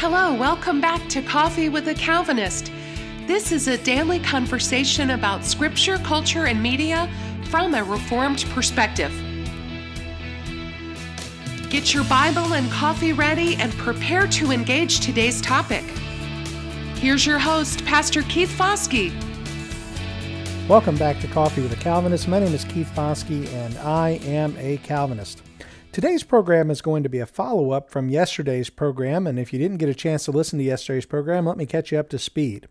Hello, welcome back to Coffee with a Calvinist. This is a daily conversation about scripture, culture, and media from a Reformed perspective. Get your Bible and coffee ready and prepare to engage today's topic. Here's your host, Pastor Keith Foskey. Welcome back to Coffee with a Calvinist. My name is Keith Foskey, and I am a Calvinist. Today's program is going to be a follow up from yesterday's program, and if you didn't get a chance to listen to yesterday's program, let me catch you up to speed.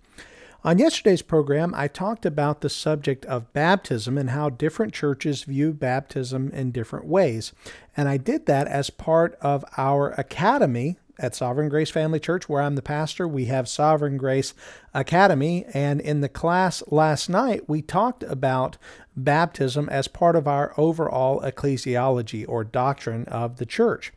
On yesterday's program, I talked about the subject of baptism and how different churches view baptism in different ways. And I did that as part of our academy at Sovereign Grace Family Church, where I'm the pastor. We have Sovereign Grace Academy. And in the class last night, we talked about baptism as part of our overall ecclesiology or doctrine of the church.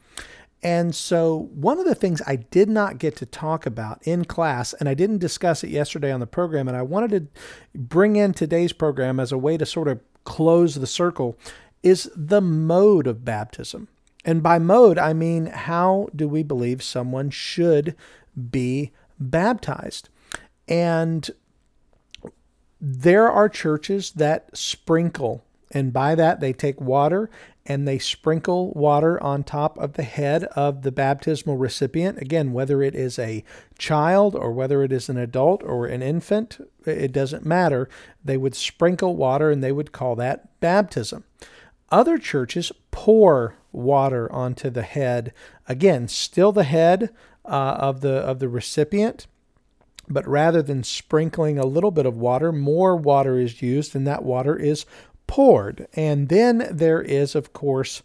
And so, one of the things I did not get to talk about in class, and I didn't discuss it yesterday on the program, and I wanted to bring in today's program as a way to sort of close the circle, is the mode of baptism. And by mode, I mean how do we believe someone should be baptized? And there are churches that sprinkle, and by that they take water and they sprinkle water on top of the head of the baptismal recipient. Again, whether it is a child or whether it is an adult or an infant, it doesn't matter. They would sprinkle water and they would call that baptism. Other churches pour water onto the head. Again, still the head uh, of the of the recipient, but rather than sprinkling a little bit of water, more water is used, and that water is poured. And then there is, of course,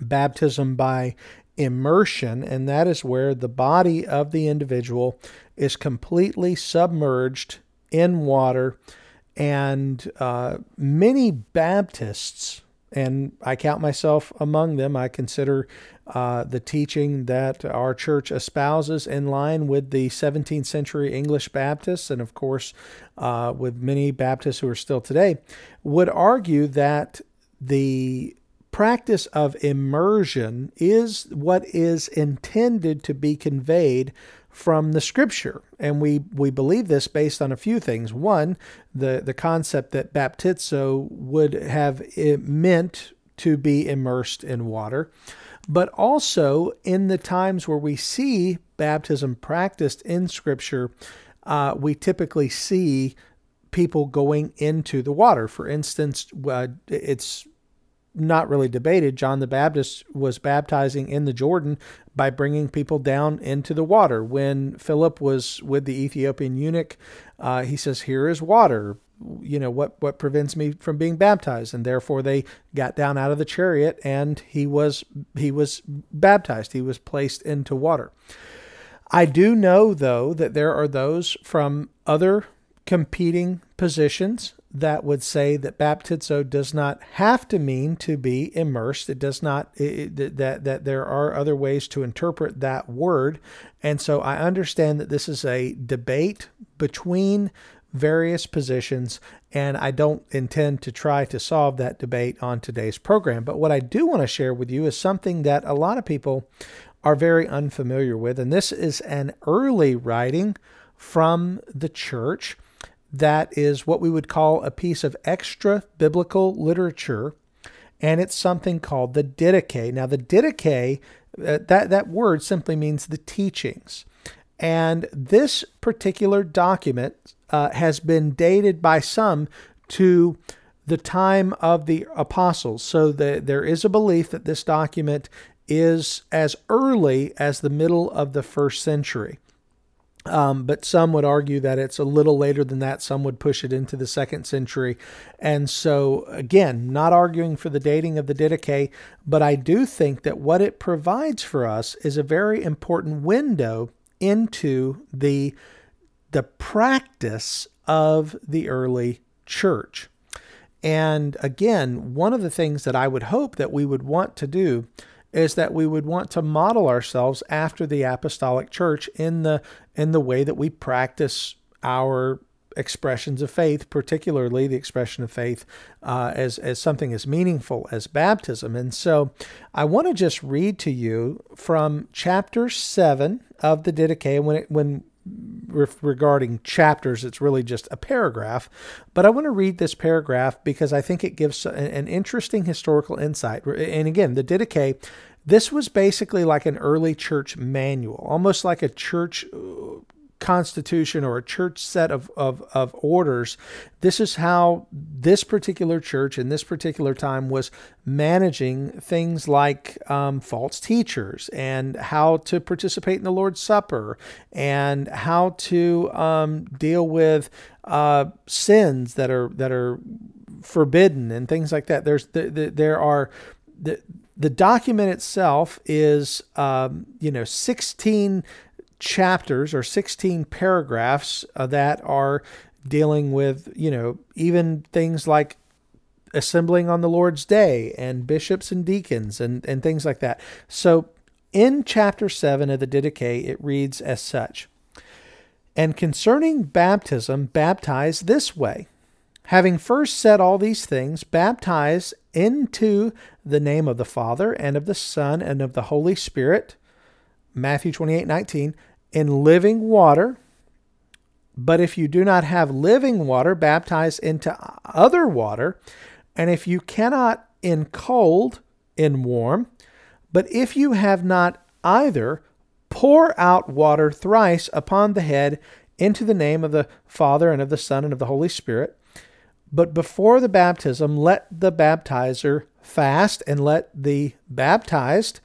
baptism by immersion, and that is where the body of the individual is completely submerged in water. And uh, many Baptists and I count myself among them. I consider uh, the teaching that our church espouses in line with the 17th century English Baptists, and of course, uh, with many Baptists who are still today, would argue that the practice of immersion is what is intended to be conveyed from the scripture. And we, we believe this based on a few things. One, the, the concept that baptizo would have meant to be immersed in water, but also in the times where we see baptism practiced in scripture, uh, we typically see people going into the water. For instance, uh, it's not really debated. John the Baptist was baptizing in the Jordan by bringing people down into the water. When Philip was with the Ethiopian eunuch, uh, he says, Here is water. You know, what, what prevents me from being baptized? And therefore they got down out of the chariot and he was he was baptized. He was placed into water. I do know though that there are those from other competing positions that would say that baptizo does not have to mean to be immersed. It does not it, that that there are other ways to interpret that word, and so I understand that this is a debate between various positions, and I don't intend to try to solve that debate on today's program. But what I do want to share with you is something that a lot of people are very unfamiliar with, and this is an early writing from the church that is what we would call a piece of extra biblical literature, and it's something called the Didache. Now, the Didache, uh, that, that word simply means the teachings. And this particular document uh, has been dated by some to the time of the apostles. So the, there is a belief that this document is as early as the middle of the first century. Um, but some would argue that it's a little later than that. Some would push it into the second century. And so, again, not arguing for the dating of the Didache, but I do think that what it provides for us is a very important window into the, the practice of the early church. And again, one of the things that I would hope that we would want to do is that we would want to model ourselves after the apostolic church in the in the way that we practice our expressions of faith, particularly the expression of faith uh, as, as something as meaningful as baptism. And so I want to just read to you from chapter 7 of the Didache. When, it, when regarding chapters, it's really just a paragraph. But I want to read this paragraph because I think it gives an interesting historical insight. And again, the Didache this was basically like an early church manual, almost like a church uh, constitution or a church set of, of, of orders. This is how this particular church in this particular time was managing things like um, false teachers and how to participate in the Lord's Supper and how to um, deal with uh, sins that are that are forbidden and things like that. There's the, the, there are the the document itself is um, you know 16 chapters or 16 paragraphs uh, that are dealing with, you know, even things like assembling on the Lord's day and bishops and deacons and, and things like that. So in chapter 7 of the Didache, it reads as such And concerning baptism, baptize this way. Having first said all these things, baptize into the name of the Father and of the Son and of the Holy Spirit. Matthew 28 19 in living water. But if you do not have living water, baptize into other water. And if you cannot in cold, in warm. But if you have not either, pour out water thrice upon the head into the name of the Father and of the Son and of the Holy Spirit. But before the baptism, let the baptizer fast and let the baptized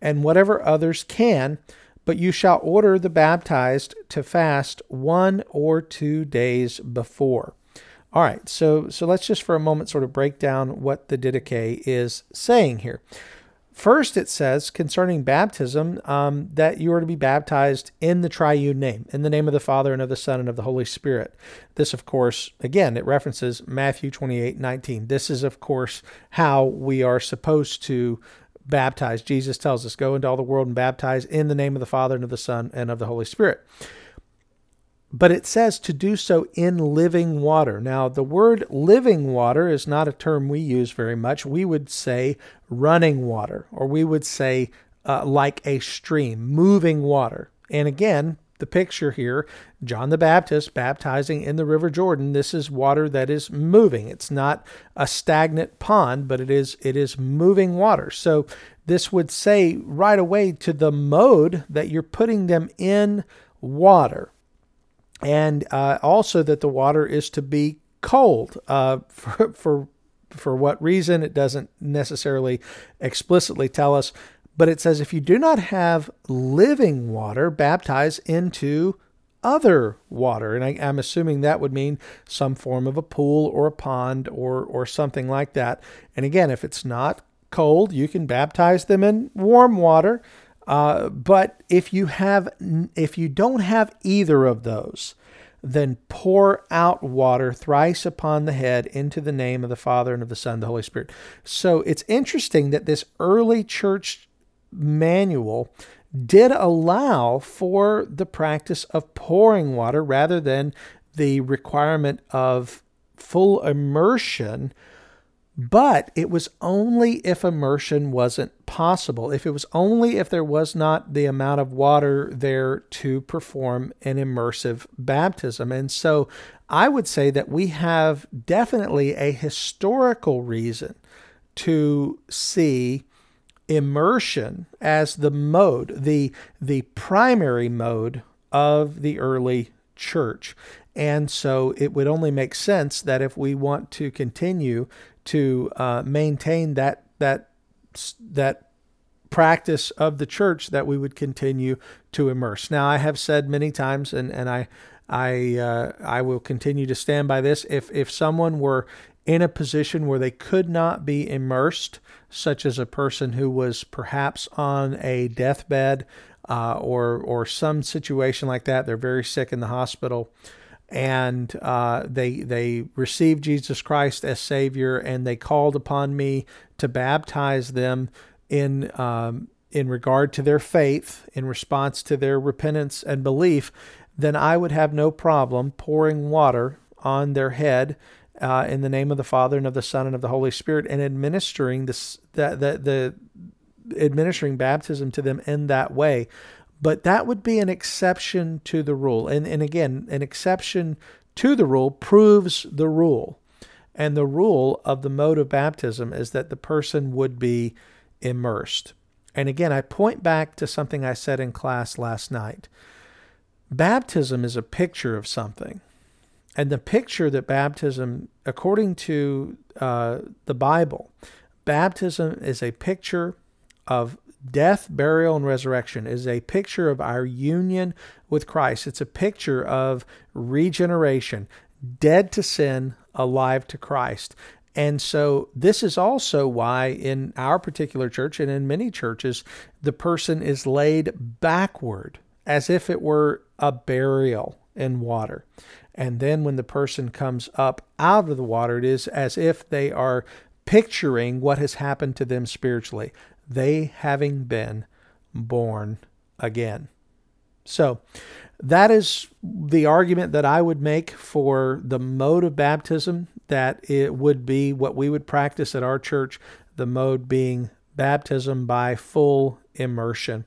and whatever others can but you shall order the baptized to fast one or two days before. All right, so so let's just for a moment sort of break down what the Didache is saying here. First, it says concerning baptism um, that you are to be baptized in the triune name, in the name of the Father and of the Son and of the Holy Spirit. This, of course, again, it references Matthew 28 19. This is, of course, how we are supposed to baptize. Jesus tells us, Go into all the world and baptize in the name of the Father and of the Son and of the Holy Spirit. But it says to do so in living water. Now, the word living water is not a term we use very much. We would say running water, or we would say uh, like a stream, moving water. And again, the picture here John the Baptist baptizing in the River Jordan. This is water that is moving. It's not a stagnant pond, but it is it is moving water. So this would say right away to the mode that you're putting them in water, and uh, also that the water is to be cold. Uh, for, for for what reason it doesn't necessarily explicitly tell us but it says, if you do not have living water, baptize into other water. And I, am assuming that would mean some form of a pool or a pond or, or something like that. And again, if it's not cold, you can baptize them in warm water. Uh, but if you have, if you don't have either of those, then pour out water thrice upon the head into the name of the Father and of the Son and the Holy Spirit. So it's interesting that this early church manual did allow for the practice of pouring water rather than the requirement of full immersion. But it was only if immersion wasn't possible, if it was only if there was not the amount of water there to perform an immersive baptism. And so I would say that we have definitely a historical reason to see immersion as the mode, the the primary mode of the early church. And so it would only make sense that if we want to continue to uh, maintain that that that practice of the church, that we would continue to immerse. Now, I have said many times, and and I I uh, I will continue to stand by this. If if someone were in a position where they could not be immersed, such as a person who was perhaps on a deathbed uh, or or some situation like that. They're very sick in the hospital, and uh, they they received Jesus Christ as Savior, and they called upon me to baptize them in um, in regard to their faith, in response to their repentance and belief then I would have no problem pouring water on their head uh, in the name of the Father and of the Son and of the Holy Spirit and administering this the, the, the administering baptism to them in that way. But that would be an exception to the rule. And, and again, an exception to the rule proves the rule. And the rule of the mode of baptism is that the person would be immersed. And again, I point back to something I said in class last night. Baptism is a picture of something. And the picture that baptism, according to uh, the Bible, baptism is a picture of death, burial, and resurrection. It is a picture of our union with Christ. It's a picture of regeneration, dead to sin, alive to Christ. And so, this is also why in our particular church and in many churches, the person is laid backward as if it were a burial in water. And then when the person comes up out of the water, it is as if they are picturing what has happened to them spiritually, they having been born again. So, that is the argument that I would make for the mode of baptism, that it would be what we would practice at our church, the mode being baptism by full immersion.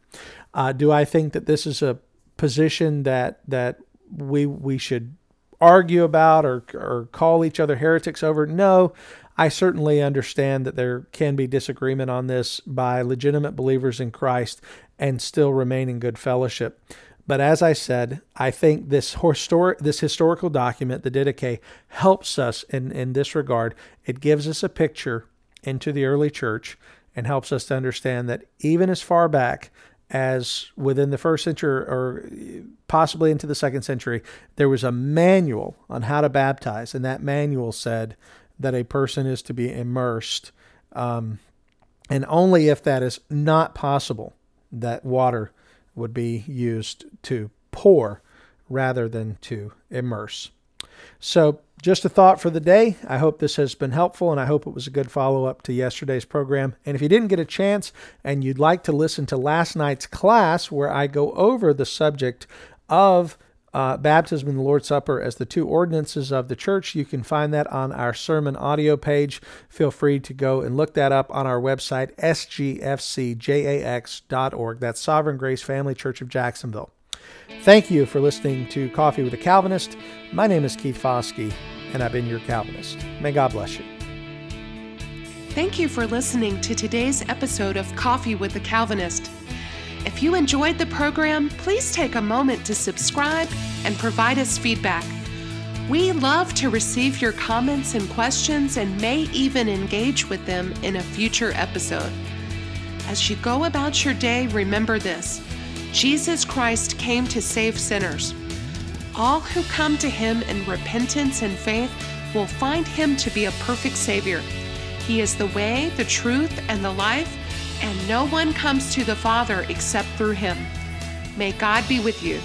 Uh, do I think that this is a position that that we we should argue about or or call each other heretics over? No. I certainly understand that there can be disagreement on this by legitimate believers in Christ and still remain in good fellowship. But as I said, I think this historic this historical document, the Didache, helps us in, in this regard. It gives us a picture into the early church and helps us to understand that even as far back as within the first century or possibly into the second century, there was a manual on how to baptize, and that manual said that a person is to be immersed, um, and only if that is not possible, that water would be used to pour rather than to immerse. So, just a thought for the day. I hope this has been helpful and I hope it was a good follow up to yesterday's program. And if you didn't get a chance and you'd like to listen to last night's class where I go over the subject of uh, baptism and the Lord's Supper as the two ordinances of the church. You can find that on our sermon audio page. Feel free to go and look that up on our website, sgfcjax.org. That's Sovereign Grace Family Church of Jacksonville. Thank you for listening to Coffee with a Calvinist. My name is Keith Foskey, and I've been your Calvinist. May God bless you. Thank you for listening to today's episode of Coffee with a Calvinist. If you enjoyed the program, please take a moment to subscribe and provide us feedback. We love to receive your comments and questions and may even engage with them in a future episode. As you go about your day, remember this Jesus Christ came to save sinners. All who come to him in repentance and faith will find him to be a perfect Savior. He is the way, the truth, and the life and no one comes to the Father except through him. May God be with you.